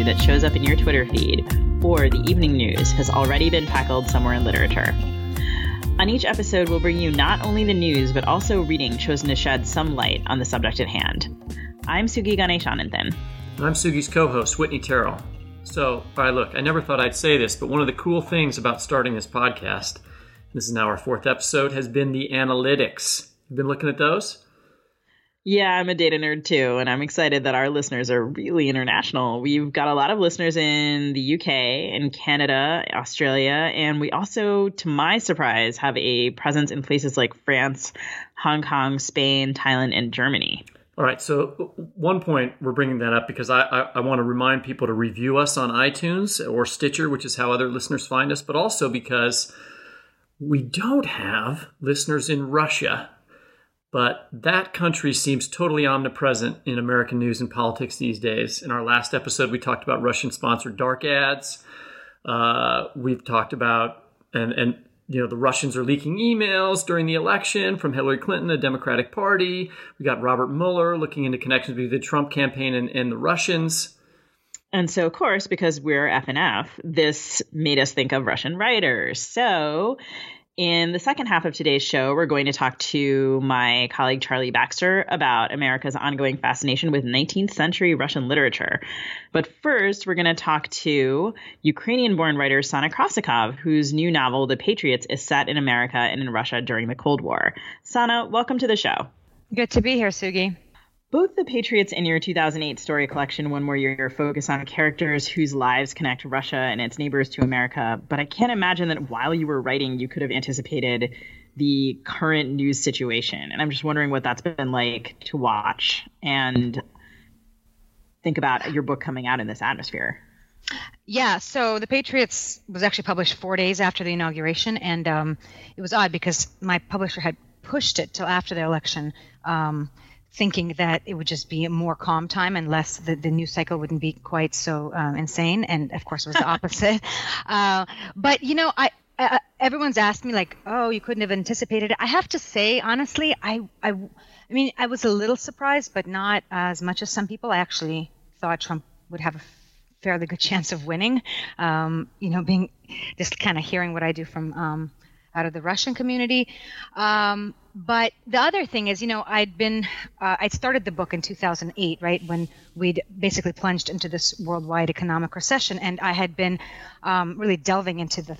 Issue that shows up in your Twitter feed or the evening news has already been tackled somewhere in literature. On each episode, we'll bring you not only the news, but also reading chosen to shed some light on the subject at hand. I'm Sugi Ganeshananthan. I'm Sugi's co host, Whitney Terrell. So, all right, look, I never thought I'd say this, but one of the cool things about starting this podcast, this is now our fourth episode, has been the analytics. You've been looking at those? Yeah, I'm a data nerd too, and I'm excited that our listeners are really international. We've got a lot of listeners in the UK, in Canada, Australia, and we also, to my surprise, have a presence in places like France, Hong Kong, Spain, Thailand, and Germany. All right, so uh, one point we're bringing that up because I, I, I want to remind people to review us on iTunes or Stitcher, which is how other listeners find us, but also because we don't have listeners in Russia but that country seems totally omnipresent in American news and politics these days. In our last episode, we talked about Russian sponsored dark ads. Uh, we've talked about, and, and you know, the Russians are leaking emails during the election from Hillary Clinton, the Democratic Party. We got Robert Mueller looking into connections between the Trump campaign and, and the Russians. And so, of course, because we're FNF, this made us think of Russian writers. So in the second half of today's show, we're going to talk to my colleague Charlie Baxter about America's ongoing fascination with 19th century Russian literature. But first, we're going to talk to Ukrainian born writer Sana Krasikov, whose new novel, The Patriots, is set in America and in Russia during the Cold War. Sana, welcome to the show. Good to be here, Sugi. Both the Patriots and your 2008 story collection, one where you're focused on characters whose lives connect Russia and its neighbors to America, but I can't imagine that while you were writing, you could have anticipated the current news situation. And I'm just wondering what that's been like to watch and think about your book coming out in this atmosphere. Yeah, so the Patriots was actually published four days after the inauguration, and um, it was odd because my publisher had pushed it till after the election. Um, thinking that it would just be a more calm time and less the, the news cycle wouldn't be quite so um, insane. And of course it was the opposite. Uh, but you know I, I, everyone's asked me like oh you couldn't have anticipated it. I have to say honestly i i, I mean i was a little surprised but not as much as some people. I actually thought trump would have a fairly good chance of winning. Um, you know being just kind of hearing what i do from um, out of the Russian community. Um, but the other thing is, you know, I'd been, uh, I'd started the book in 2008, right, when we'd basically plunged into this worldwide economic recession, and I had been um, really delving into the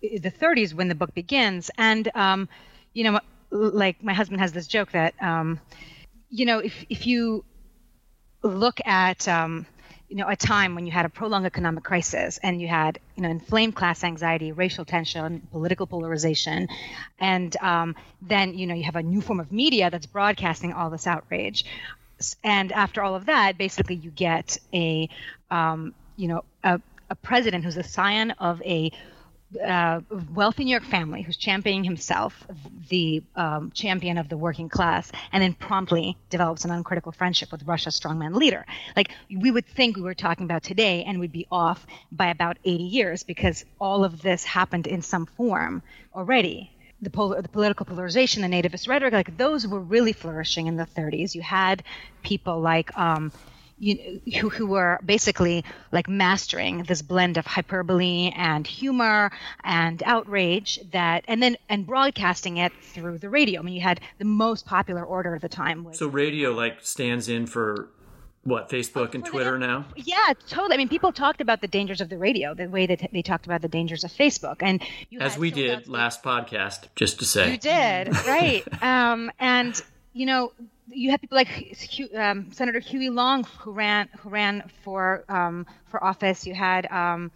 the 30s when the book begins, and um, you know, like my husband has this joke that, um, you know, if if you look at um, you know a time when you had a prolonged economic crisis and you had you know inflamed class anxiety racial tension political polarization and um, then you know you have a new form of media that's broadcasting all this outrage. And after all of that basically you get a um, you know a, a president who's a scion of a uh, wealthy New York family who's championing himself, the um, champion of the working class, and then promptly develops an uncritical friendship with Russia's strongman leader. Like we would think we were talking about today, and we'd be off by about 80 years because all of this happened in some form already. The, pol- the political polarization, the nativist rhetoric, like those were really flourishing in the 30s. You had people like um, you, who, who were basically like mastering this blend of hyperbole and humor and outrage that and then and broadcasting it through the radio. I mean you had the most popular order at the time was so radio like stands in for what facebook and twitter now? Yeah totally. I mean people talked about the dangers of the radio the way that they talked about the dangers of facebook and as we did last podcast just to say. You did right. Um, and you know you had people like um, Senator Huey Long who ran who ran for um, for office. You had um,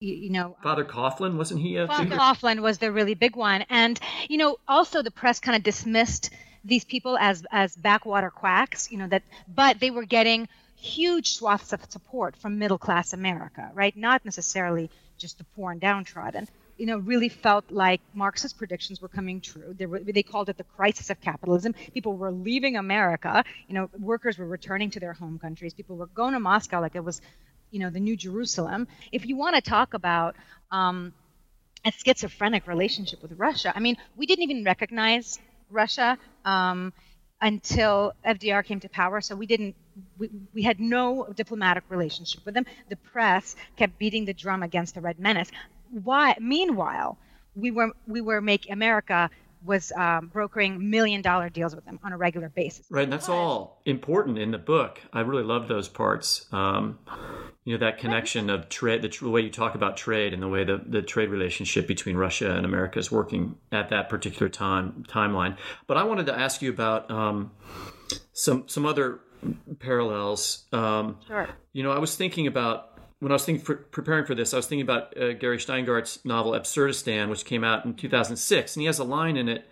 you, you, know Father Coughlin wasn't he? A Father? Coughlin was the really big one, and you know also the press kind of dismissed these people as as backwater quacks. You know that, but they were getting huge swaths of support from middle class America, right? Not necessarily just the poor and downtrodden you know, really felt like Marxist predictions were coming true. They, were, they called it the crisis of capitalism. People were leaving America. You know, workers were returning to their home countries. People were going to Moscow like it was, you know, the new Jerusalem. If you want to talk about um, a schizophrenic relationship with Russia, I mean, we didn't even recognize Russia um, until FDR came to power. So we didn't. We, we had no diplomatic relationship with them. The press kept beating the drum against the Red Menace why meanwhile we were we were making america was um, brokering million dollar deals with them on a regular basis. Right and that's all important in the book. I really love those parts um, you know that connection of trade the, the, way you talk about trade and the way the, the trade relationship between russia and america is working at that particular time timeline. But i wanted to ask you about um, some some other parallels. Um, sure. you know i was thinking about when I was thinking, preparing for this, I was thinking about uh, Gary Shteyngart's novel Absurdistan, which came out in 2006, and he has a line in it: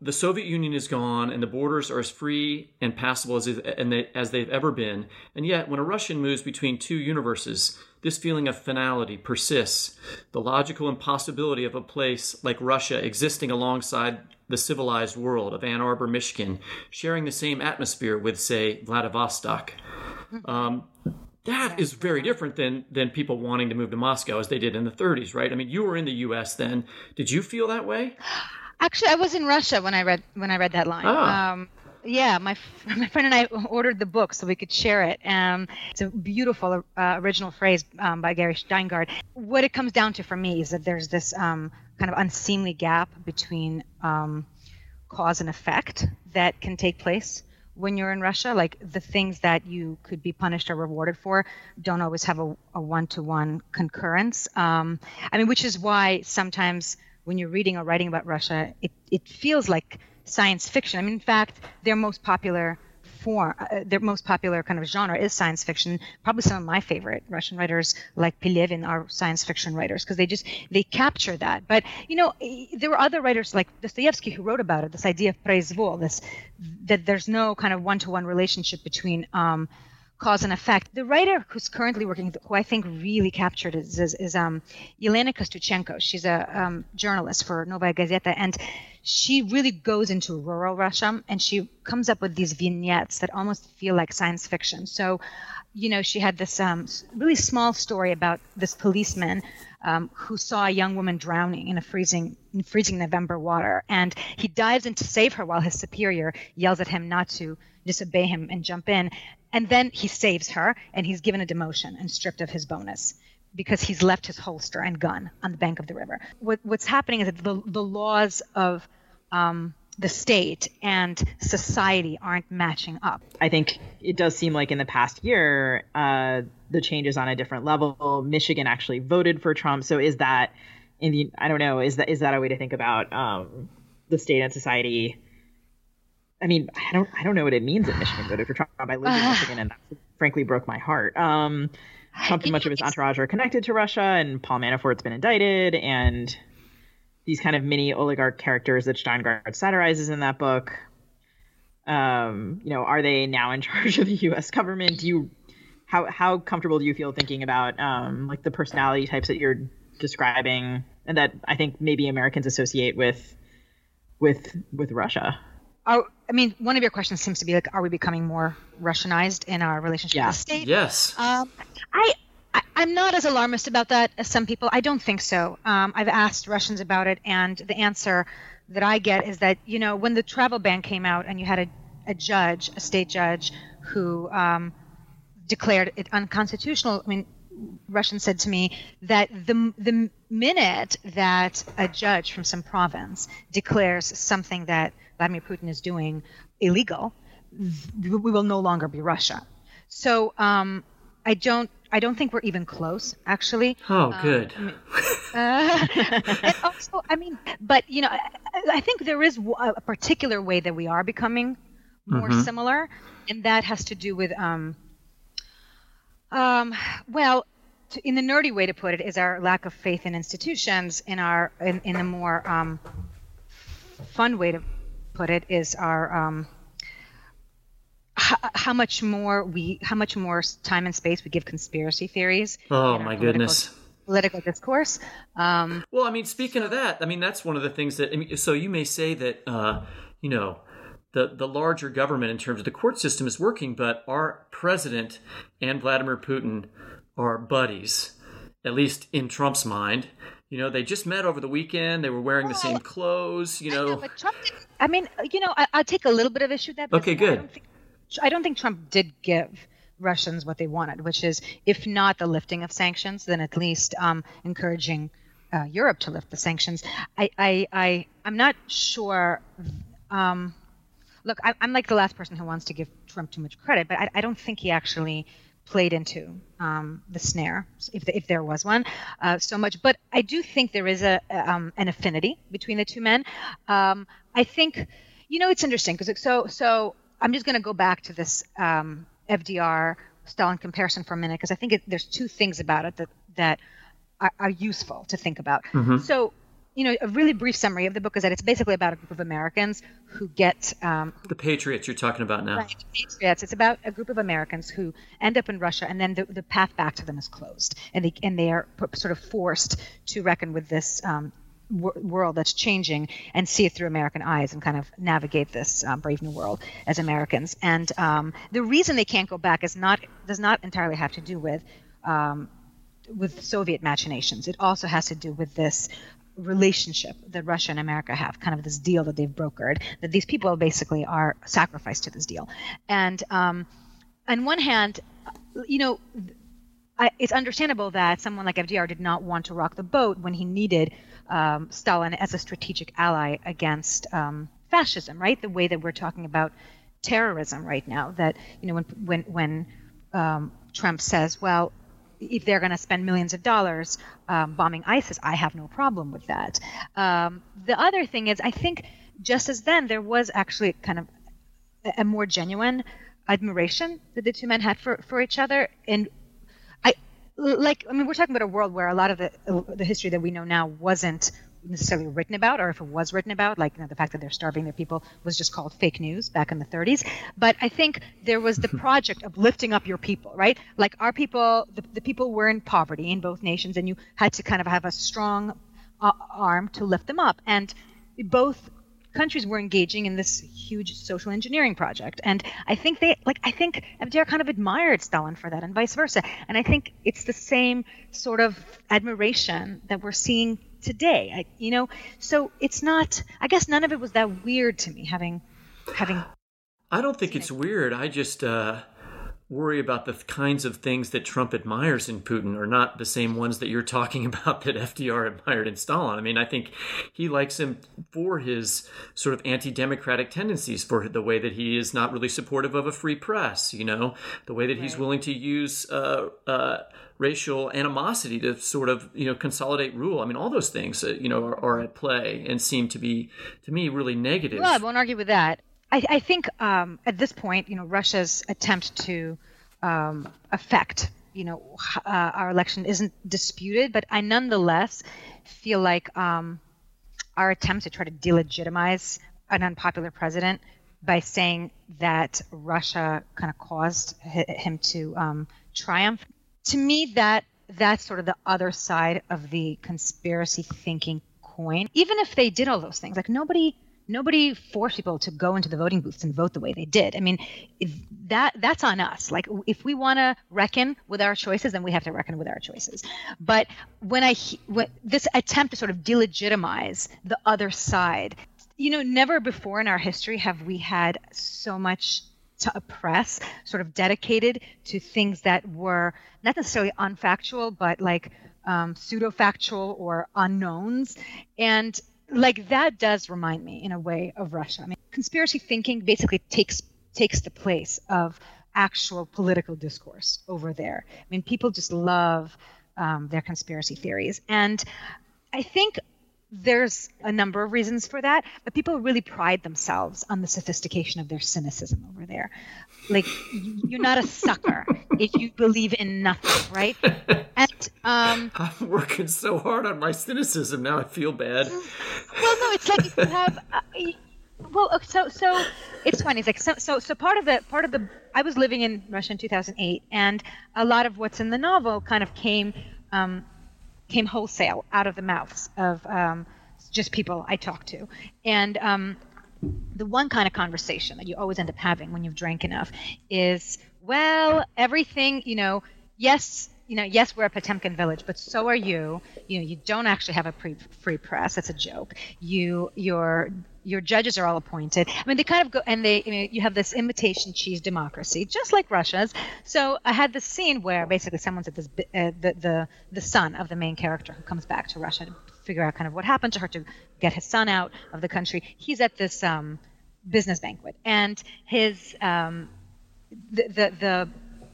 "The Soviet Union is gone, and the borders are as free and passable as they, as they've ever been. And yet, when a Russian moves between two universes, this feeling of finality persists. The logical impossibility of a place like Russia existing alongside the civilized world of Ann Arbor, Michigan, sharing the same atmosphere with, say, Vladivostok." Um, that is very different than than people wanting to move to Moscow as they did in the 30s, right? I mean, you were in the U.S. then. Did you feel that way? Actually, I was in Russia when I read when I read that line. Ah. Um, yeah, my my friend and I ordered the book so we could share it. Um, it's a beautiful uh, original phrase um, by Gary Shteyngart. What it comes down to for me is that there's this um, kind of unseemly gap between um, cause and effect that can take place when you're in Russia. Like the things that you could be punished or rewarded for don't always have a one to one concurrence. Um, I mean, which is why sometimes when you're reading or writing about Russia, it, it feels like science fiction. I mean, in fact, their most popular form, uh, uh their most popular kind of genre is science fiction. Probably some of my favorite Russian writers like Pelevin are science fiction writers because they just they capture that. But you know, there were other writers like Dostoevsky who wrote about it. This idea of proizvol, this that there's no kind of one-to-one relationship between um, cause and effect. The writer who's currently working, who I think really captured is, is, is um, Yelena Kostyuchenko. She's a um, journalist for Novaya Gazeta, and she really goes into rural Russia and she comes up with these vignettes that almost feel like science fiction. So, you know, she had this um, really small story about this policeman um, who saw a young woman drowning in a freezing in freezing November water, and he dives in to save her while his superior yells at him not to disobey him and jump in. And then he saves her, and he's given a demotion and stripped of his bonus because he's left his holster and gun on the bank of the river. What, what's happening is that the, the laws of um, the state and society aren't matching up. I think it does seem like in the past year, uh, the change is on a different level. Michigan actually voted for Trump. So is that in the, I don't know, is that, is that a way to think about um, the state and society I mean, I don't I don't know what it means that Michigan voted for Trump. I live in Michigan, and that's frankly broke my heart. Um, Trump and much of his entourage are connected to Russia, and Paul Manafort's been indicted, and these kind of mini oligarch characters that Shteyngart satirizes in that book. Um, you know, are they now in charge of the U.S. government? Do you how how comfortable do you feel thinking about um, like the personality types that you're describing, and that I think maybe Americans associate with with with Russia? Oh, I mean, one of your questions seems to be like, are we becoming more Russianized in our relationship Yeah. with the state? Yes. Um, I, I I'm not as alarmist about that as some people. I don't think so. Um, I've asked Russians about it, and the answer that I get is that you know when the travel ban came out, and you had a, a judge, a state judge, who um, declared it unconstitutional. I mean, Russian said to me that the the minute that a judge from some province declares something that Vladimir Putin is doing illegal, we will no longer be Russia. So um, I don't I don't think we're even close, actually. Oh, good. Uh, and also, I mean, but you know, I, I think there is a particular way that we are becoming more Mhm. similar, and that has to do with, um, um, well, to, in the nerdy way to put it, is our lack of faith in institutions. In our, in, in the more um, fun way to put it, is our um, how, how much more we, how much more time and space we give conspiracy theories. Oh my political- goodness. Political discourse. Um, Well, I mean, speaking of that, I mean that's one of the things that. I mean, so you may say that, uh, you know, the the larger government in terms of the court system is working, but our president and Vladimir Putin are buddies, at least in Trump's mind. You know, they just met over the weekend. They were wearing the same clothes. You know, but Trump didn't, I mean, you know, I, I'll take a little bit of issue with that. because Okay, I good. don't, think, I don't think Trump did give Russians what they wanted, which is, if not the lifting of sanctions, then at least um, encouraging uh, Europe to lift the sanctions. I, I, I, I'm not sure. Um, look, I, I'm like the last person who wants to give Trump too much credit, but I, I don't think he actually played into um, the snare, if, if there was one, uh, so much. But I do think there is a um, an affinity between the two men. Um, I think, you know, it's interesting because so so. I'm just going to go back to this um, FDR Stalin comparison for a minute because I think it, there's two things about it that that are, are useful to think about. Mhm. So, you know, a really brief summary of the book is that it's basically about a group of Americans who get um, the Patriots you're talking about now. Right, patriots. It's about a group of Americans who end up in Russia, and then the, the path back to them is closed, and they and they are sort of forced to reckon with this um, wor- world that's changing and see it through American eyes and kind of navigate this um, brave new world as Americans. And um, the reason they can't go back is not does not entirely have to do with um, with Soviet machinations. It also has to do with this relationship that Russia and America have, kind of this deal that they've brokered, that these people basically are sacrificed to this deal. And um, on one hand, you know, I, it's understandable that someone like FDR did not want to rock the boat when he needed um, Stalin as a strategic ally against um, fascism, right? The way that we're talking about terrorism right now. That you know, when when when um, Trump says, "Well, if they're going to spend millions of dollars um, bombing ISIS, I have no problem with that." Um, the other thing is, I think just as then there was actually kind of a, a more genuine admiration that the two men had for, for each other, and I like. I mean, we're talking about a world where a lot of the the history that we know now wasn't necessarily written about, or if it was written about, like you know, the fact that they're starving their people was just called fake news back in the 30s. But I think there was the project of lifting up your people, right? Like our people, the, the people were in poverty in both nations, and you had to kind of have a strong uh, arm to lift them up. And both countries were engaging in this huge social engineering project. And I think they, like, I think FDR kind of admired Stalin for that, and vice versa. And I think it's the same sort of admiration that we're seeing today. I, you know, so it's not. I guess none of it was that weird to me having having I don't think it's weird. I just uh, worry about the kinds of things that Trump admires in Putin are not the same ones that you're talking about that FDR admired in Stalin. I mean, I think he likes him for his sort of anti-democratic tendencies, for the way that he is not really supportive of a free press. You know, the way that he's willing to use. Uh, uh, racial animosity to sort of you know consolidate rule i mean all those things uh, you know are, are at play and seem to be to me really negative Well, I won't argue with that. I, I think um, at this point, you know, Russia's attempt to um, affect you know uh, our election isn't disputed, but I nonetheless feel like um, our attempt to try to delegitimize an unpopular president by saying that Russia kind of caused him to um, triumph. To me, that that's sort of the other side of the conspiracy thinking coin. Even if they did all those things, like nobody nobody forced people to go into the voting booths and vote the way they did. I mean, that that's on us. Like if we want to reckon with our choices, then we have to reckon with our choices. But when I when this attempt to sort of delegitimize the other side, you know, never before in our history have we had so much to oppress, sort of dedicated to things that were not necessarily unfactual, but like um, pseudo factual or unknowns. And like that does remind me in a way of Russia. I mean, conspiracy thinking basically takes takes the place of actual political discourse over there. I mean, people just love um, their conspiracy theories, and I think there's a number of reasons for that, but people really pride themselves on the sophistication of their cynicism over there. Like, you're not a sucker if you believe in nothing, right? And um, I'm working so hard on my cynicism now. I feel bad. Well, no, it's like you have. Uh, well, so so it's funny. It's like so so so part of the part of the I was living in Russia in 2008, and a lot of what's in the novel kind of came um, came wholesale out of the mouths of um, just people I talked to. And um, the one kind of conversation that you always end up having when you've drank enough is, well, everything, you know, yes, you know, yes, we're a Potemkin village, but so are you. You know, you don't actually have a pre- free press. That's a joke. You, your, your judges are all appointed. I mean, they kind of go and they, you, know, you have this imitation cheese democracy, just like Russia's. So I had this scene where basically someone's at this, uh, the, the, the son of the main character who comes back to Russia to figure out kind of what happened to her to get his son out of the country. He's at this um, business banquet, and his um, the, the the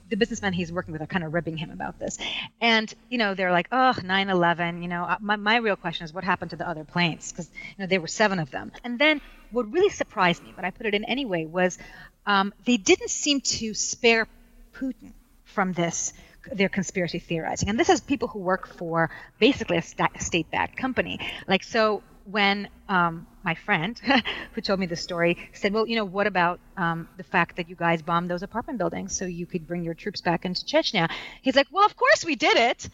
the businessmen he's working with are kind of ribbing him about this. And, you know, they're like, oh, 9 11. You know, uh, my, my real question is what happened to the other planes? Because, you know, there were seven of them. And then what really surprised me, but I put it in anyway, was um, they didn't seem to spare Putin from this their conspiracy theorizing. And this is people who work for basically a st- state backed company. Like, so when um, my friend who told me the story said, "Well, you know, what about um, the fact that you guys bombed those apartment buildings so you could bring your troops back into Chechnya?" He's like, "Well, of course we did it."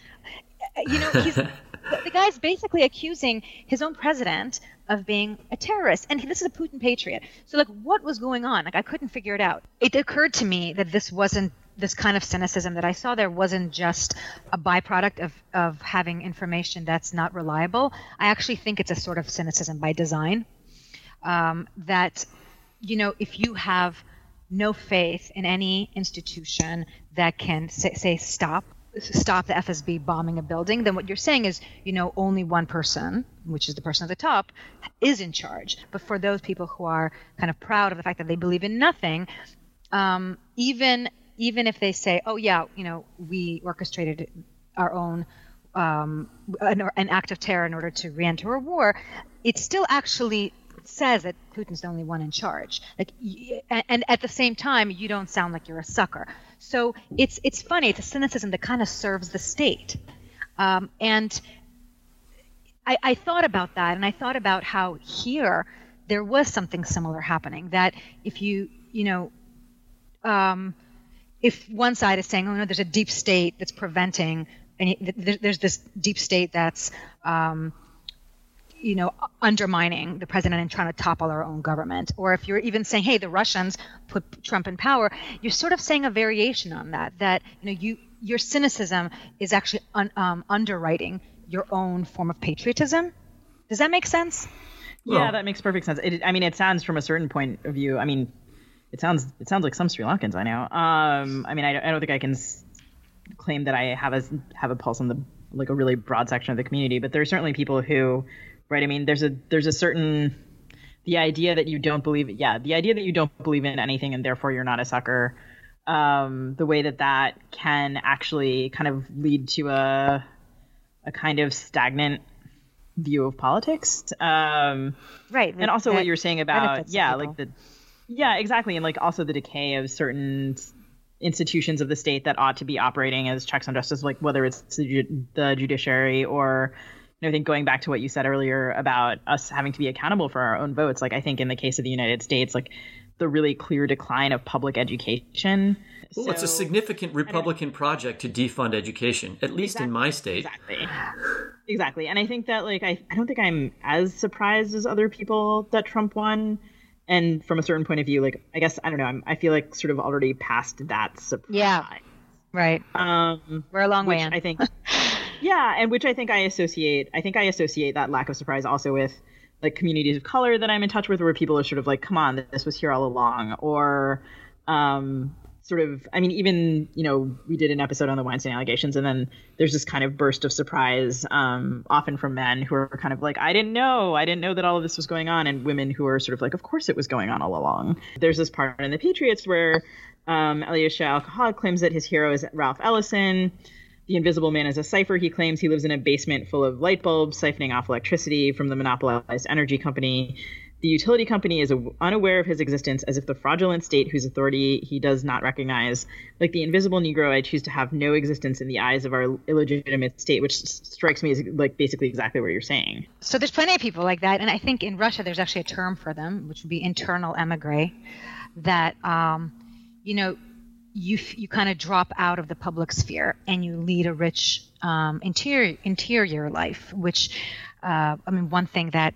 You know, he's the guy's basically accusing his own president of being a terrorist, and this is a Putin patriot. So, like, what was going on? Like, I couldn't figure it out. It occurred to me that this wasn't this kind of cynicism that I saw there wasn't just a byproduct of, of having information that's not reliable. I actually think it's a sort of cynicism by design. Um, that, you know, if you have no faith in any institution that can say, say stop stop the FSB bombing a building, then what you're saying is, you know, only one person, which is the person at the top, is in charge. But for those people who are kind of proud of the fact that they believe in nothing, um, even even if they say, oh, yeah, you know, we orchestrated our own um, an, an, act of terror in order to re-enter a war, it still actually says that Putin's the only one in charge. Like, and at the same time, you don't sound like you're a sucker. So it's it's funny. It's a cynicism that kind of serves the state. Um, and I, I thought about that, and I thought about how here there was something similar happening. That if you you know um, if one side is saying, oh no, there's a deep state that's preventing, and there's this deep state that's, um, you know, undermining the president and trying to topple our own government, or if you're even saying, hey, the Russians put Trump in power, you're sort of saying a variation on that. That you know, you your cynicism is actually un, um, underwriting your own form of patriotism. Does that make sense? Yeah, that makes perfect sense. It, I mean, it sounds from a certain point of view. I mean, it sounds it sounds like some Sri Lankans I know. Um, I mean, I, I don't think I can s- claim that I have a have a pulse on the like a really broad section of the community, but there are certainly people who, right? I mean, there's a there's a certain the idea that you don't believe yeah the idea that you don't believe in anything and therefore you're not a sucker um, the way that that can actually kind of lead to a a kind of stagnant view of politics um, right and also what you're saying about yeah like the yeah, exactly, and like also the decay of certain institutions of the state that ought to be operating as checks on justice, like whether it's the, the judiciary or I think going back to what you said earlier about us having to be accountable for our own votes, like I think in the case of the United States, like the really clear decline of public education. Well, so, it's a significant Republican project to defund education, at least exactly, in my state. Exactly. Exactly. And I think that like I, I don't think I'm as surprised as other people that Trump won. And from a certain point of view, like I guess I don't know, I'm, I feel like sort of already past that surprise. Yeah. Right. Um, We're a long way in. I think Yeah, and which I think I associate. I think I associate that lack of surprise also with like communities of color that I'm in touch with, where people are sort of like, "Come on, this was here all along," or um, sort of. I mean, even you know, we did an episode on the Weinstein allegations, and then there's this kind of burst of surprise, um, often from men who are kind of like, "I didn't know, I didn't know that all of this was going on," and women who are sort of like, "Of course it was going on all along." There's this part in the Patriots where um, Alyosha Alcoholic claims that his hero is Ralph Ellison. The Invisible Man is a cipher. He claims he lives in a basement full of light bulbs, siphoning off electricity from the monopolized energy company. The utility company is unaware of his existence as if the fraudulent state whose authority he does not recognize. Like the invisible Negro, I choose to have no existence in the eyes of our illegitimate state, which strikes me as like basically exactly what you're saying. So there's plenty of people like that. And I think in Russia, there's actually a term for them, which would be internal emigre, that, um, you know, you you kind of drop out of the public sphere and you lead a rich um, interior interior life. Which, uh, I mean, one thing that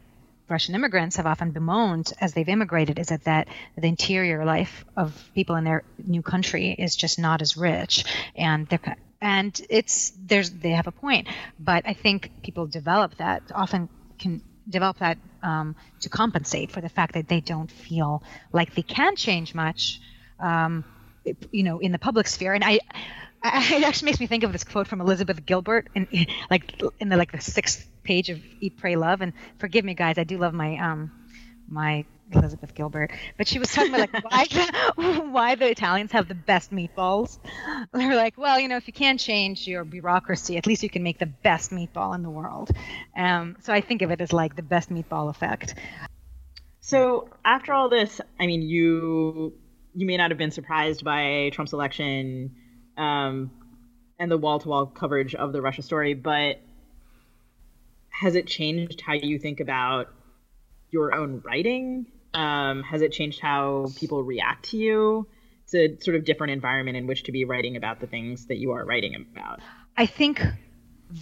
Russian immigrants have often bemoaned as they've immigrated is that, that the interior life of people in their new country is just not as rich, and they're and it's there's they have a point, but I think people develop that often can develop that um, to compensate for the fact that they don't feel like they can change much. Um, you know, in the public sphere. And I, I, it actually makes me think of this quote from Elizabeth Gilbert, in, like in the like the sixth page of Eat, Pray, Love. And forgive me, guys, I do love my um my Elizabeth Gilbert, but she was talking about like why why the Italians have the best meatballs. They're like, well, you know, if you can't change your bureaucracy, at least you can make the best meatball in the world. Um, so I think of it as like the best meatball effect. So after all this, I mean, you you may not have been surprised by Trump's election um, and the wall to wall coverage of the Russia story, but has it changed how you think about your own writing? Um, has it changed how people react to you? It's a sort of different environment in which to be writing about the things that you are writing about. I think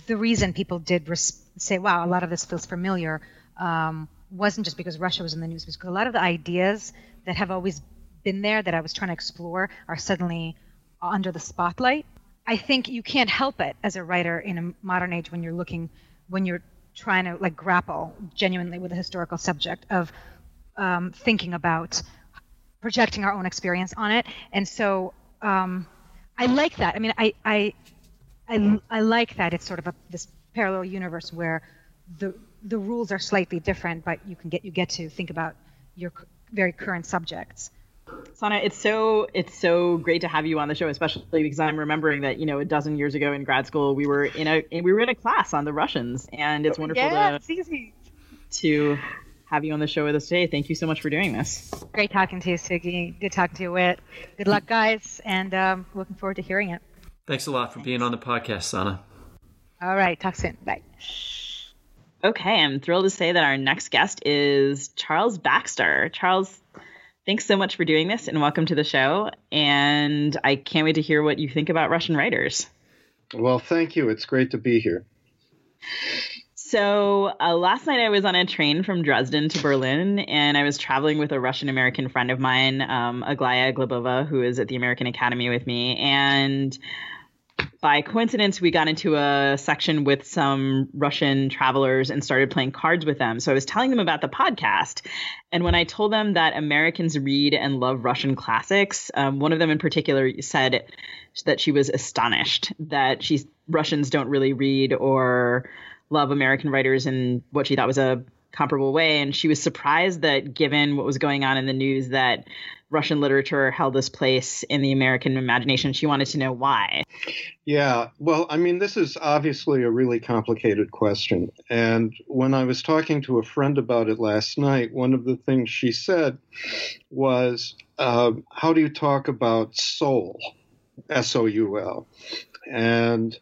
the reason people did res- say, wow, a lot of this feels familiar, um, wasn't just because Russia was in the news, because a lot of the ideas that have always been there that I was trying to explore are suddenly under the spotlight. I think you can't help it as a writer in a modern age when you're looking, when you're trying to like grapple genuinely with a historical subject of um, thinking about projecting our own experience on it. And so um, I like that. I mean, I, I, I, I like that it's sort of a, this parallel universe where the the rules are slightly different, but you can get you get to think about your very current subjects. Sana, it's so it's so great to have you on the show, especially because I'm remembering that you know a dozen years ago in grad school we were in a we were in a class on the Russians, and it's wonderful yeah, to to have you on the show with us today. Thank you so much for doing this. Great talking to you, Siggy. Good talking to you, Whit. Good luck, guys, and um, looking forward to hearing it. Thanks a lot for being on the podcast, Sana. All right, talk soon. Bye. Okay, I'm thrilled to say that our next guest is Charles Baxter. Charles, thanks so much for doing this and welcome to the show. And I can't wait to hear what you think about Russian writers. Well, thank you. It's great to be here. So, uh, last night I was on a train from Dresden to Berlin, and I was traveling with a Russian American friend of mine, um, Aglaya Glebova, who is at the American Academy with me. And by coincidence, we got into a section with some Russian travelers and started playing cards with them. So I was telling them about the podcast. And when I told them that Americans read and love Russian classics, um, one of them in particular said that she was astonished that she's Russians don't really read or love American writers in what she thought was a comparable way. And she was surprised that given what was going on in the news, that Russian literature held this place in the American imagination. She wanted to know why. Yeah, well, I mean, this is obviously a really complicated question. And when I was talking to a friend about it last night, one of the things she said was, uh, How do you talk about soul? S O U L. And,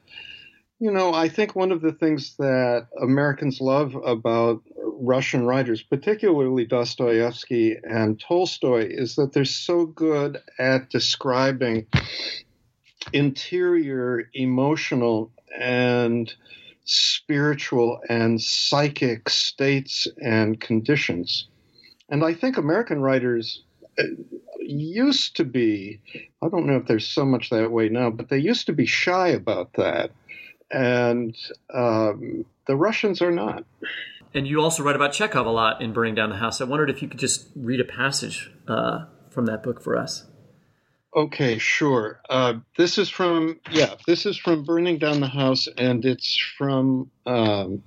you know, I think one of the things that Americans love about Russian writers, particularly Dostoevsky and Tolstoy, is that they're so good at describing interior emotional and spiritual and psychic states and conditions. And I think American writers uh, used to be, I don't know if there's so much that way now, but they used to be shy about that. And um, the Russians are not. And you also write about Chekhov a lot in Burning Down the House. I wondered if you could just read a passage uh, from that book for us. Okay, sure. Uh, this is from yeah, this is from Burning Down the House, and it's from um,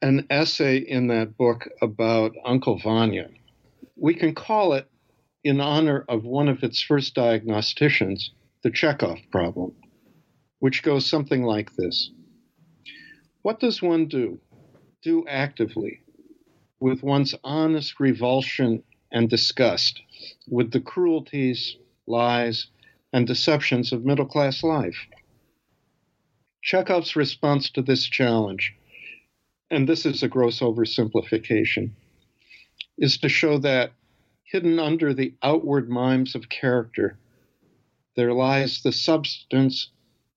an essay in that book about Uncle Vanya. We can call it in honor of one of its first diagnosticians, the Chekhov problem, which goes something like this: What does one do? Do actively, with one's honest revulsion and disgust, with the cruelties lies, and deceptions of middle class life. Chekhov's response to this challenge, and this is a gross oversimplification, is to show that hidden under the outward mimes of character, there lies the substance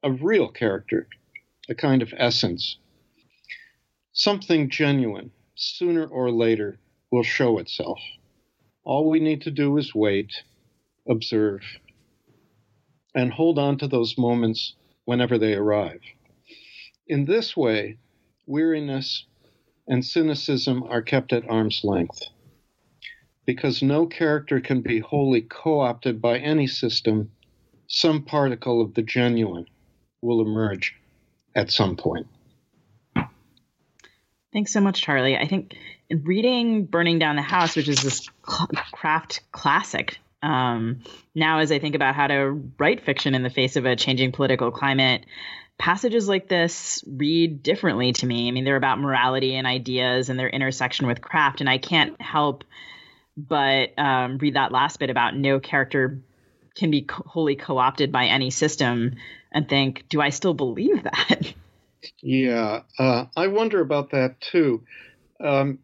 of real character, a kind of essence. Something genuine, sooner or later, will show itself. All we need to do is wait observe, and hold on to those moments whenever they arrive. In this way, weariness and cynicism are kept at arm's length. Because no character can be wholly co opted by any system, some particle of the genuine will emerge at some point. Thanks so much, Charlie. I think in reading Burning Down the House, which is this craft classic um, now, as I think about how to write fiction in the face of a changing political climate, passages like this read differently to me. I mean, they're about morality and ideas and their intersection with craft, and I can't help but um, read that last bit about no character can be co- wholly co-opted by any system and think, do I still believe that? Yeah, uh, I wonder about that too. Um,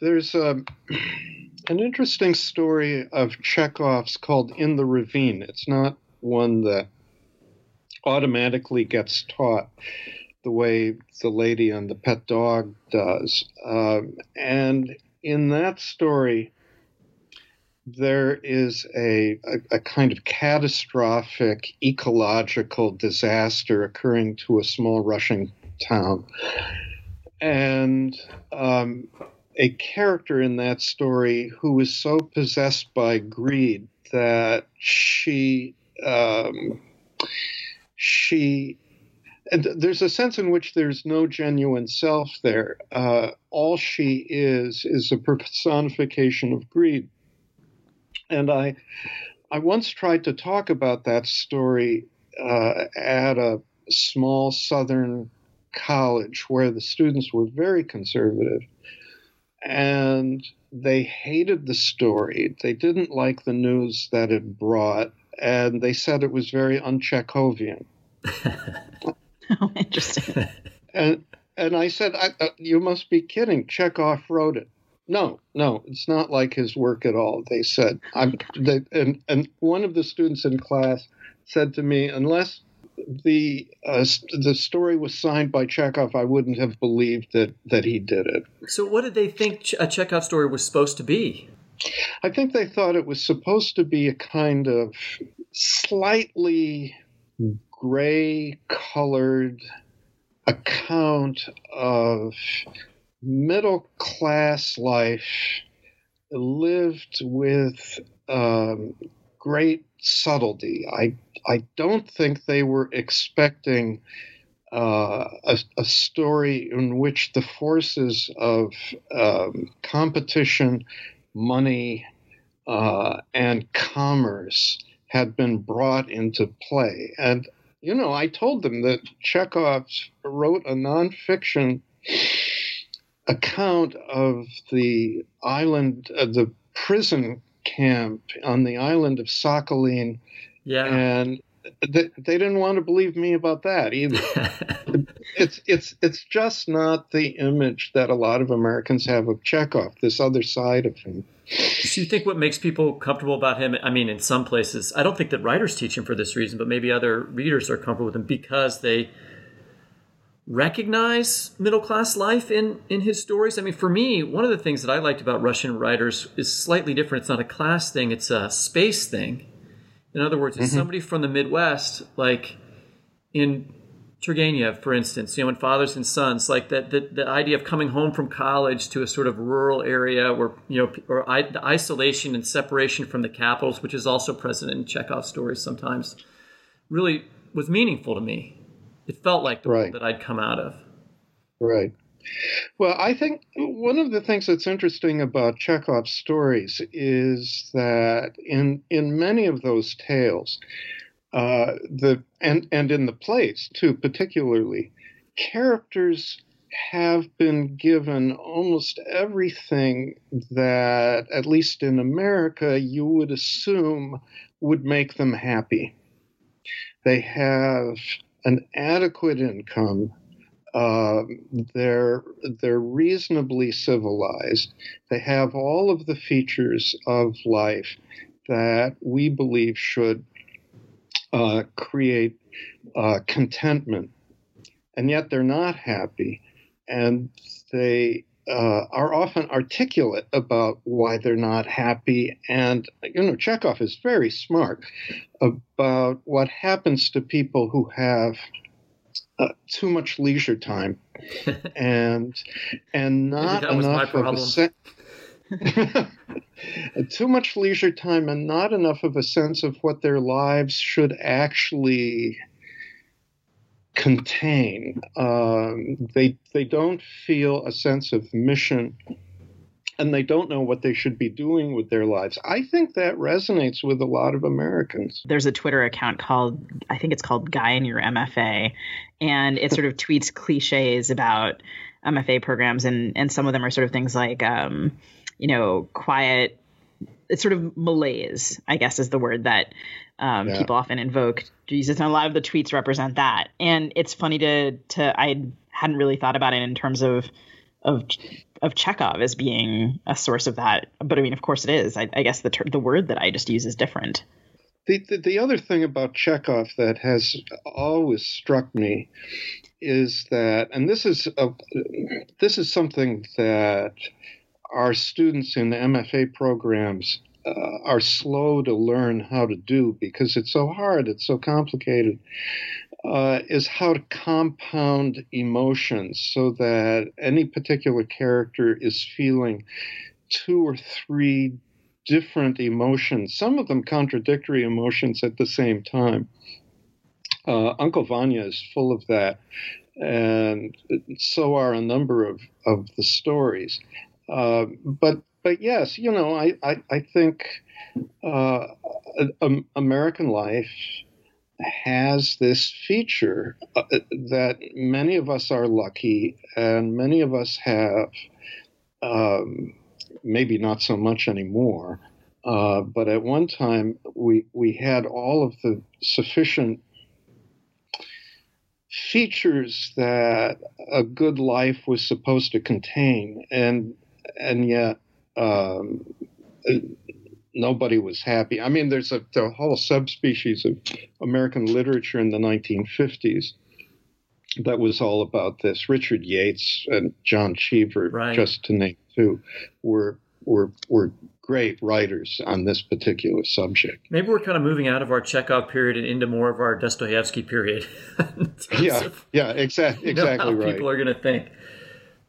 there's a um, an interesting story of Chekhov's called In the Ravine. It's not one that automatically gets taught the way the lady and the pet dog does. Um, and in that story, there is a, a, a, kind of catastrophic ecological disaster occurring to a small Russian town. And um, a character in that story who is so possessed by greed that she um, she and there's a sense in which there's no genuine self there. Uh, all she is is a personification of greed. And I, I once tried to talk about that story uh, at a small southern college where the students were very conservative and they hated the story. They didn't like the news that it brought, and they said it was very unchekhovian. oh, interesting. and and I said, I, uh, "You must be kidding. Chekhov wrote it." No, no, it's not like his work at all. They said, "I'm." They, and and one of the students in class said to me, "Unless the uh, the story was signed by Chekhov, I wouldn't have believed that that he did it. So, what did they think a Chekhov story was supposed to be? I think they thought it was supposed to be a kind of slightly gray colored account of middle class life lived with um, great subtlety. I I don't think they were expecting uh, a, a, story in which the forces of um, competition, money, uh, and commerce had been brought into play. And, you know, I told them that Chekhov wrote a nonfiction account of the island, uh, the prison camp on the island of Sakhalin yeah. And they, they didn't want to believe me about that either. it's it's it's just not the image that a lot of Americans have of Chekhov. This other side of him. Do you think what makes people comfortable about him? I mean, in some places, I don't think that writers teach him for this reason, but maybe other readers are comfortable with him because they recognize middle class life in in his stories. I mean, for me, one of the things that I liked about Russian writers is slightly different. It's not a class thing; it's a space thing. In other words, it's mm-hmm. somebody from the Midwest, like in Turgenev, for instance, you know, in Fathers and Sons, like that, the, the idea of coming home from college to a sort of rural area where, you know, or I, the isolation and separation from the capitals, which is also present in Chekhov's stories sometimes, really was meaningful to me. It felt like the right. world that I'd come out of. Right. Well, I think one of the things that's interesting about Chekhov's stories is that in in many of those tales, uh, the and and in the plays too, particularly, characters have been given almost everything that, at least in America, you would assume would make them happy. They have an adequate income uh, they're they're reasonably civilized. They have all of the features of life that we believe should uh, create uh, contentment, and yet they're not happy, and they uh, are often articulate about why they're not happy. And, you know, Chekhov is very smart about what happens to people who have uh, too much leisure time and and not enough of a se- too much leisure time and not enough of a sense of what their lives should actually contain. Um, they they don't feel a sense of mission and they don't know what they should be doing with their lives. I think that resonates with a lot of Americans. There's a Twitter account called, I think it's called Guy in Your MFA, and it sort of tweets cliches about MFA programs, and and some of them are sort of things like, um, you know, quiet. It's sort of malaise, I guess, is the word that um, yeah. people often invoke. Jesus, and a lot of the tweets represent that. And it's funny to to I hadn't really thought about it in terms of of of Chekhov as being a source of that. But I mean, of course, it is. I, I guess the ter- the word that I just use is different. The, the, the other thing about Chekhov that has always struck me is that, and this is a, this is something that our students in the MFA programs uh, are slow to learn how to do because it's so hard, it's so complicated uh, is how to compound emotions so that any particular character is feeling two or three different emotions, some of them contradictory emotions at the same time. Uh, Uncle Vanya is full of that, and so are a number of, of the stories. Uh, but but yes, you know, I I, I think uh, American life has this feature uh, that many of us are lucky and many of us have, um, maybe not so much anymore. Uh, but at one time, we, we had all of the sufficient features that a good life was supposed to contain, and and yet um, nobody was happy. I mean, there's a, a whole subspecies of American literature in the 1950s that was all about this. Richard Yates and John Cheever, right. just to name two, were were were great writers on this particular subject. Maybe we're kind of moving out of our Chekhov period and into more of our Dostoevsky period. yeah, of, yeah, exa- exactly right. People are going to think.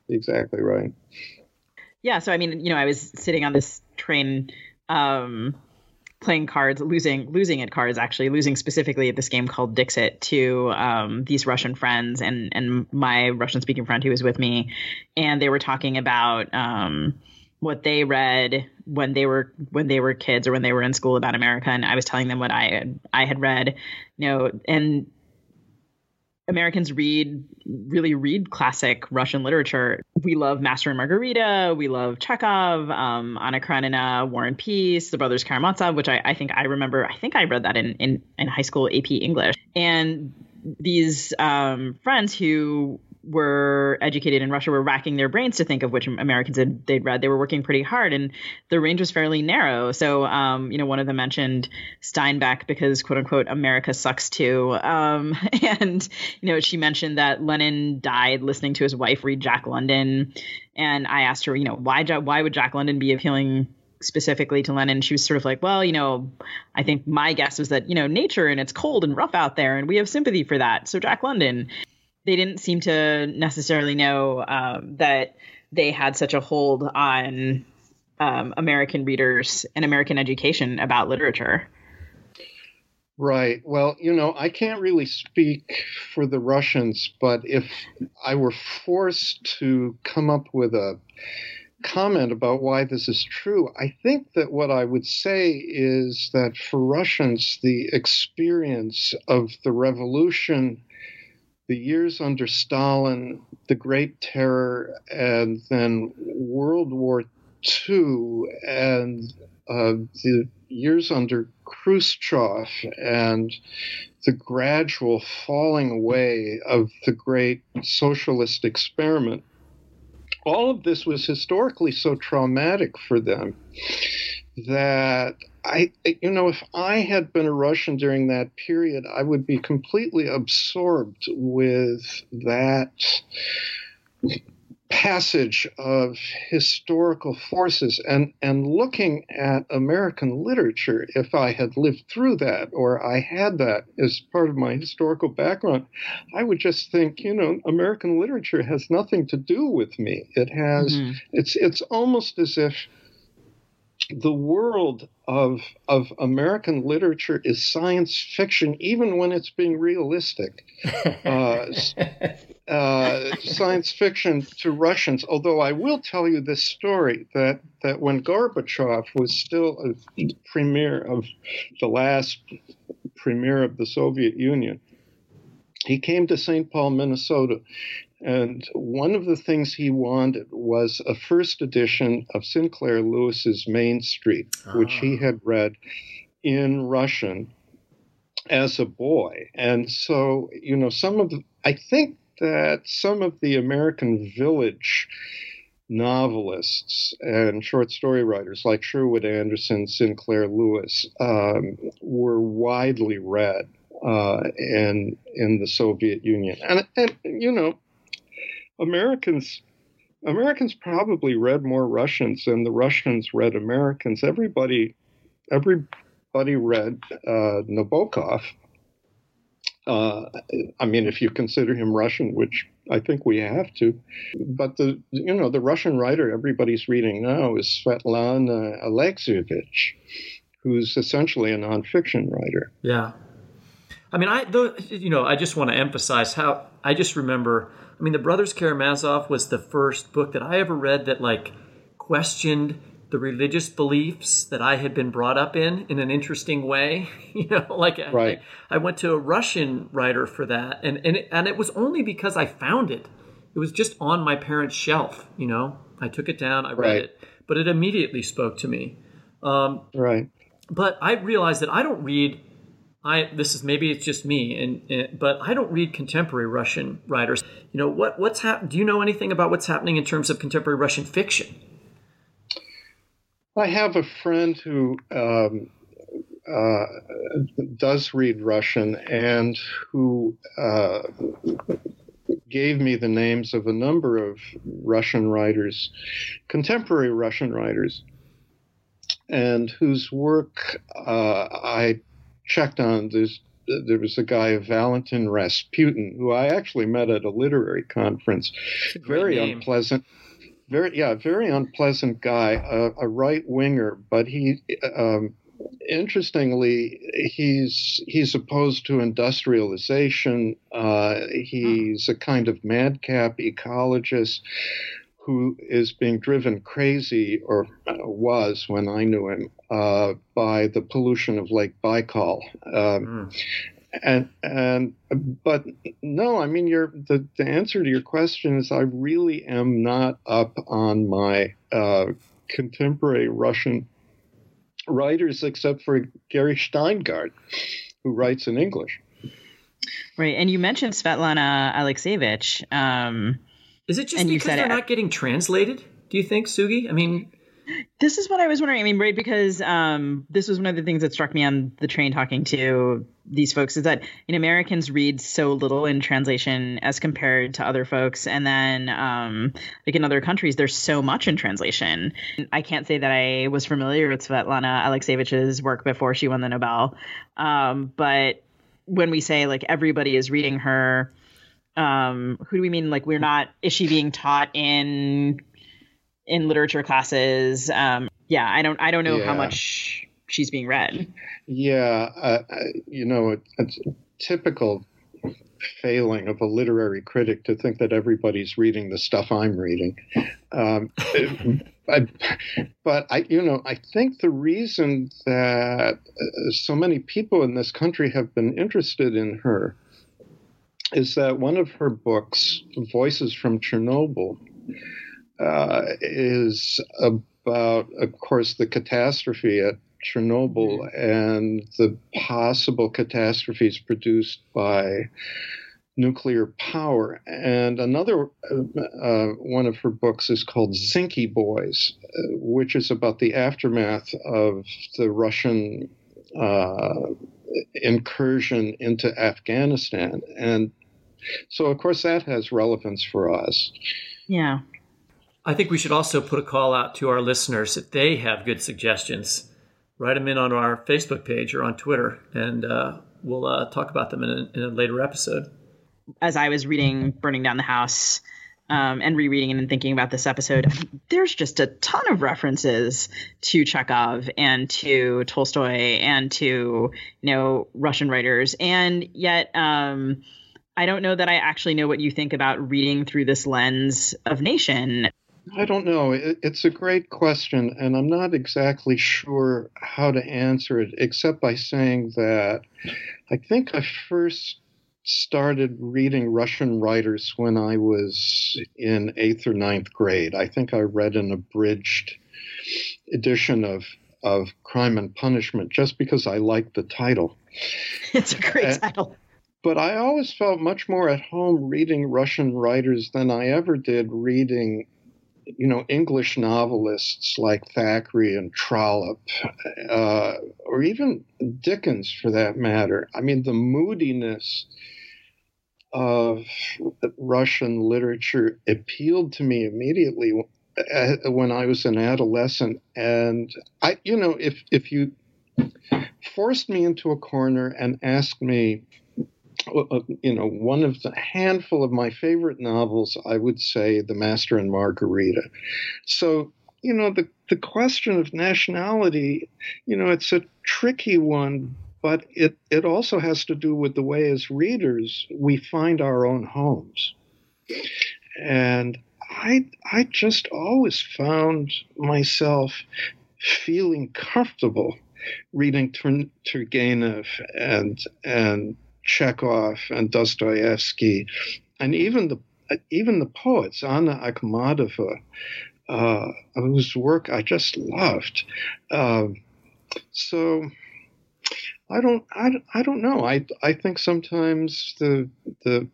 Exactly right. Yeah, so I mean, you know, I was sitting on this train um, playing cards, losing losing at cards actually, losing specifically at this game called Dixit to um, these Russian friends and and my Russian speaking friend who was with me, and they were talking about um, what they read when they were when they were kids or when they were in school about America, and I was telling them what I I had read, you know, and Americans read really read classic Russian literature. We love Master and Margarita. We love Chekhov, um, Anna Karenina, War and Peace, The Brothers Karamazov, which I, I think I remember. I think I read that in, in, in high school AP English. And these um, friends who were educated in Russia were racking their brains to think of which Americans they'd read. They were working pretty hard, and the range was fairly narrow. So, um, you know, one of them mentioned Steinbeck because "quote unquote" America sucks too, um, and you know, she mentioned that Lenin died listening to his wife read Jack London, and I asked her, you know, why why would Jack London be appealing specifically to Lenin, she was sort of like, well, you know, I think my guess was that, you know, nature and it's cold and rough out there and we have sympathy for that. So Jack London they didn't seem to necessarily know um, that they had such a hold on um, American readers and American education about literature. Right. Well, you know, I can't really speak for the Russians, but if I were forced to come up with a comment about why this is true, I think that what I would say is that for Russians, the experience of the revolution the years under Stalin, the Great Terror, and then World War II, and uh, the years under Khrushchev, and the gradual falling away of the great socialist experiment. All of this was historically so traumatic for them that I, you know, if I had been a Russian during that period, I would be completely absorbed with that passage of historical forces and and looking at American literature if I had lived through that or I had that as part of my historical background I would just think you know American literature has nothing to do with me it has mm-hmm. it's it's almost as if the world of of American literature is science fiction, even when it's being realistic. Uh, uh, science fiction to Russians. Although I will tell you this story that that when Gorbachev was still a premier of the last premier of the Soviet Union, he came to St. Paul, Minnesota, and one of the things he wanted was a first edition of Sinclair Lewis's Main Street, ah. which he ah. had read in Russian as a boy. And so, you know, some of the, I think that some of the American village novelists and short story writers like Sherwood Anderson, Sinclair Lewis um, were widely read uh, in in the Soviet Union, and, and you know Americans Americans probably read more Russians than the Russians read Americans. Everybody everybody read uh, Nabokov. Uh, I mean, if you consider him Russian, which I think we have to, but the you know the Russian writer everybody's reading now is Svetlana Alexievich, who's essentially a nonfiction writer. Yeah, I mean, I though you know I just want to emphasize how I just remember I mean, The Brothers Karamazov was the first book that I ever read that like questioned the religious beliefs that I had been brought up in in an interesting way. you know, like right. I, I, went to a Russian writer for that, and and it, and it was only because I found it. It was just on my parents' shelf. You know, I took it down, I read right. it, but it immediately spoke to me. Um, right. But I realized that I don't read I this is maybe it's just me, and, and, but I don't read contemporary Russian writers. You know what what's hap- Do you know anything about what's happening in terms of contemporary Russian fiction? I have a friend who um, uh, does read Russian and who uh, gave me the names of a number of Russian writers, contemporary Russian writers, and whose work uh, I checked on, there's there was a guy, Valentin Rasputin, who I actually met at a literary conference. A very name. unpleasant, very yeah, very unpleasant guy, a, a right winger, but he. Um, interestingly, he's he's opposed to industrialization. Uh, he's a kind of madcap ecologist who is being driven crazy, or was when I knew him, uh, by the pollution of Lake Baikal. Um, mm. and and but no, I mean your the, the answer to your question is I really am not up on my uh, contemporary Russian writers except for Gary Shteyngart, who writes in English. Right, and you mentioned Svetlana Alexievich. Um, is it just because they're it, not getting translated? Do you think, Sugi? I mean, this is what I was wondering. I mean, right, because um, this was one of the things that struck me on the train talking to these folks is that you know Americans read so little in translation as compared to other folks, and then um, like in other countries, there's so much in translation. I can't say that I was familiar with Svetlana Alexievich's work before she won the Nobel, um, but when we say like everybody is reading her, um, who do we mean? Like we're not? Is she being taught in in literature classes. Um, yeah, I don't I don't know yeah. how much she's being read. Yeah, uh, you know, it, it's typical failing of a literary critic to think that everybody's reading the stuff I'm reading. Um, I, but I, you know, I think the reason that uh, so many people in this country have been interested in her is that one of her books, Voices from Chernobyl, uh, is about, of course, the catastrophe at Chernobyl mm-hmm. and the possible catastrophes produced by nuclear power. And another uh, one of her books is called Zinky Boys, uh, which is about the aftermath of the Russian uh, incursion into Afghanistan. And so, of course, that has relevance for us. Yeah. I think we should also put a call out to our listeners if they have good suggestions. Write them in on our Facebook page or on Twitter, and uh, we'll uh, talk about them in a, in a, later episode. As I was reading Burning Down the House um, and rereading it and thinking about this episode, there's just a ton of references to Chekhov and to Tolstoy and to you know Russian writers, and yet. Um, I don't know that I actually know what you think about reading through this lens of nation. I don't know. It, it's a great question, and I'm not exactly sure how to answer it, except by saying that I think I first started reading Russian writers when I was in eighth or ninth grade. I think I read an abridged edition of of Crime and Punishment just because I liked the title. It's a great and, title. But I always felt much more at home reading Russian writers than I ever did reading you know, English novelists like Thackeray and Trollope, uh, or even Dickens for that matter. I mean, the moodiness of Russian literature appealed to me immediately when I was an adolescent. And I, you know, if if you forced me into a corner and asked me Uh, uh, you know, one of the handful of my favorite novels, I would say The Master and Margarita. So, you know, the, the question of nationality, you know, it's a tricky one, but it, it also has to do with the way as readers we find our own homes. And I, I just always found myself feeling comfortable reading Turgenev and and Chekhov and Dostoevsky, and even the even the poets, Anna Akhmatova, uh, whose work I just loved. Uh, so I don't, I, I don't know. I, I think sometimes the the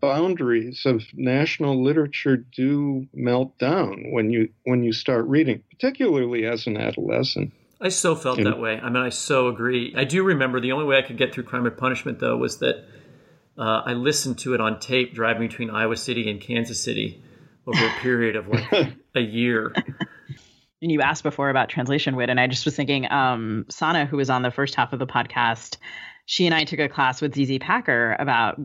boundaries of national literature do melt down when you when you start reading, particularly as an adolescent. I so felt and, that way. I mean, I so agree. I do remember the only way I could get through Crime and Punishment, though, was that uh, I listened to it on tape driving between Iowa City and Kansas City over a period of like a year. And you asked before about translation Whit, and I just was thinking, um, Sana, who was on the first half of the podcast, she and I took a class with ZZ Packer about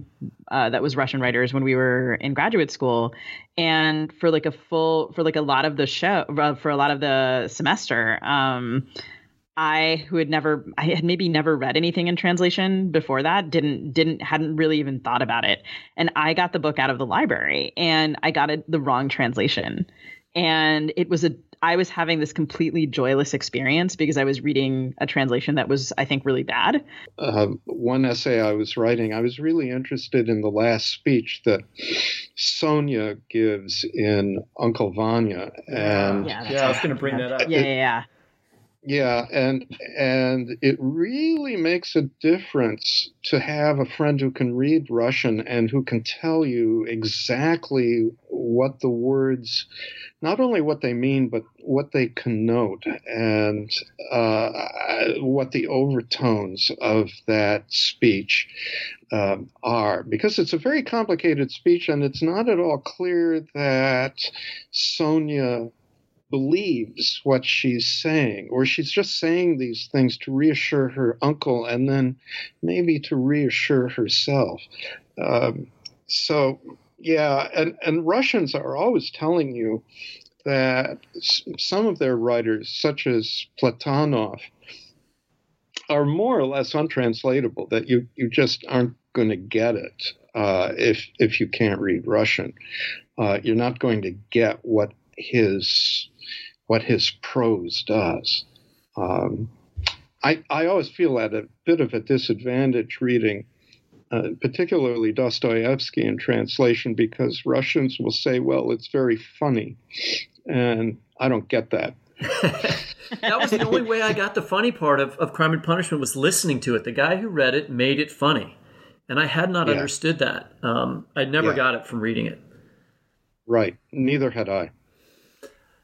uh, that was Russian writers when we were in graduate school, and for like a full for like a lot of the show uh, for a lot of the semester, um, I who had never I had maybe never read anything in translation before that didn't didn't hadn't really even thought about it, and I got the book out of the library and I got it the wrong translation. And it was a, I was having this completely joyless experience because I was reading a translation that was, I think, really bad. Uh, one essay I was writing, I was really interested in the last speech that Sonia gives in Uncle Vanya, and yeah, yeah I was going to bring that up. Yeah, yeah, yeah. Yeah, and and it really makes a difference to have a friend who can read Russian and who can tell you exactly what the words, not only what they mean, but what they connote and uh, what the overtones of that speech um, are. Because it's a very complicated speech, and it's not at all clear that Sonia believes what she's saying, or she's just saying these things to reassure her uncle and then maybe to reassure herself. Um, so, yeah, and, and Russians are always telling you that some of their writers, such as Platonov, are more or less untranslatable, that you, you just aren't going to get it uh, if, if you can't read Russian. Uh, you're not going to get what his what his prose does. Um, I, I always feel at a bit of a disadvantage reading, uh, particularly Dostoevsky in translation, because Russians will say, well, it's very funny. And I don't get that. that was the only way I got the funny part of, of Crime and Punishment was listening to it. The guy who read it made it funny. And I had not yeah. understood that. Um, I never yeah. got it from reading it. Right. Neither had I.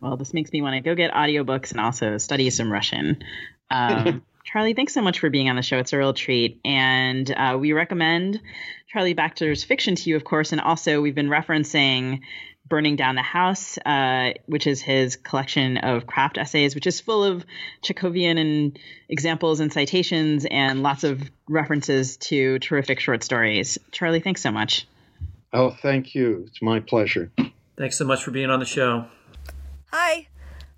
Well, this makes me want to go get audiobooks and also study some Russian. Um, Charlie, thanks so much for being on the show. It's a real treat. And uh, we recommend Charlie Baxter's fiction to you, of course. And also, we've been referencing Burning Down the House, uh, which is his collection of craft essays, which is full of Chekhovian and examples and citations and lots of references to terrific short stories. Charlie, thanks so much. Oh, thank you. It's my pleasure. Thanks so much for being on the show. Hi,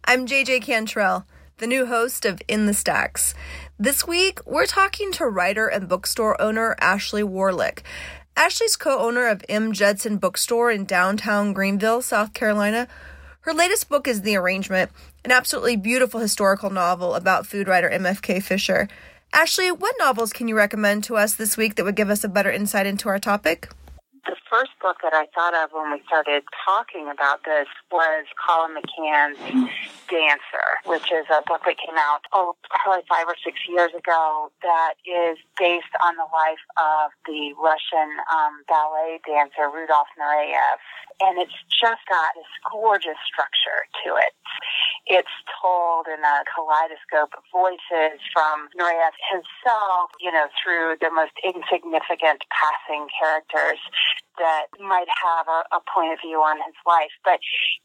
I'm JJ Cantrell, the new host of In the Stacks. This week, we're talking to writer and bookstore owner Ashley Warlick. Ashley's co owner of M. Judson Bookstore in downtown Greenville, South Carolina. Her latest book is The Arrangement, an absolutely beautiful historical novel about food writer MFK Fisher. Ashley, what novels can you recommend to us this week that would give us a better insight into our topic? The first book that I thought of when we started talking about this was Colum McCann's Dancer, which is a book that came out, oh, probably five or six years ago that is based on the life of the Russian um, ballet dancer Rudolf Nureyev. And it's just got this gorgeous structure to it. It's told in a kaleidoscope of voices from Nureyev himself, you know, through the most insignificant passing characters that might have a, a point of view on his life. But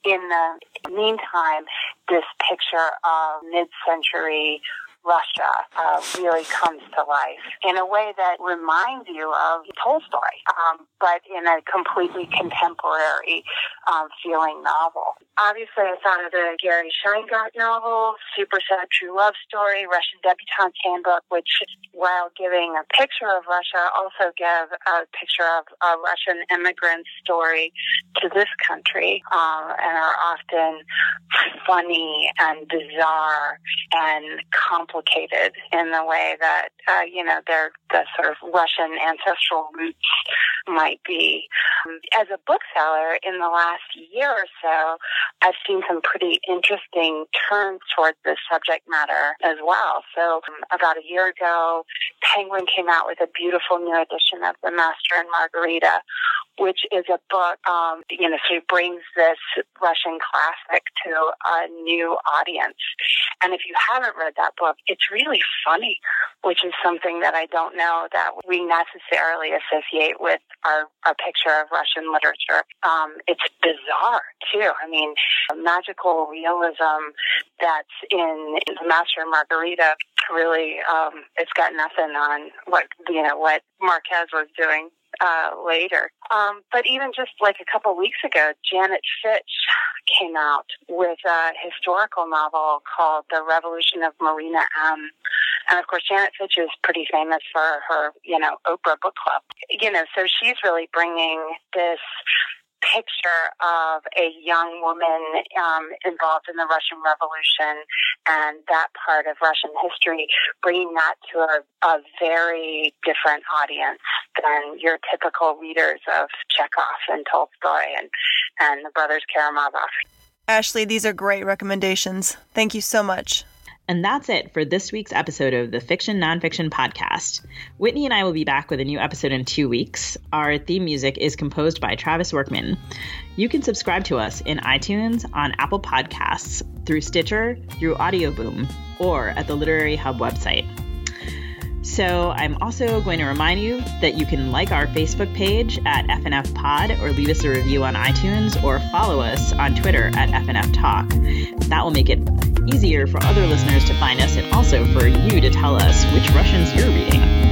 in the meantime, this picture of mid-century Russia uh, really comes to life in a way that reminds you of Tolstoy, um, but in a completely contemporary um, feeling novel. Obviously, I thought of the Gary Shteyngart novel, Super Sad True Love Story, Russian Debutante's Handbook, which, while giving a picture of Russia, also give a picture of a Russian immigrant story to this country, um, and are often funny and bizarre and complicated in the way that uh, you know their the sort of Russian ancestral roots might be. As a bookseller, in the last year or so, I've seen some pretty interesting turns towards this subject matter as well. So um, about a year ago, Penguin came out with a beautiful new edition of The Master and Margarita, which is a book, um, you know, sort of brings this Russian classic to a new audience. And if you haven't read that book, it's really funny, which is something that I don't know that we necessarily associate with our, our picture of Russian literature. Um, it's bizarre too. I mean, magical realism that's in, Master Margarita really, um, it's got nothing on what, you know, what Marquez was doing uh, later. Um, but even just like a couple weeks ago, Janet Fitch came out with a historical novel called The Revolution of Marina M. And of course, Janet Fitch is pretty famous for her, you know, Oprah book club. You know, so she's really bringing this picture of a young woman um, involved in the Russian Revolution and that part of Russian history, bringing that to a, a very different audience than your typical readers of Chekhov and Tolstoy and, and the brothers Karamazov. Ashley, these are great recommendations. Thank you so much. And that's it for this week's episode of the Fiction Nonfiction Podcast. Whitney and I will be back with a new episode in two weeks. Our theme music is composed by Travis Workman. You can subscribe to us in iTunes, on Apple Podcasts, through Stitcher, through Audio Boom, or at the Literary Hub website. So I'm also going to remind you that you can like our Facebook page at FNF Pod or leave us a review on iTunes or follow us on Twitter at FNF Talk. That will make it easier for other listeners to find us and also for you to tell us which Russians you're reading.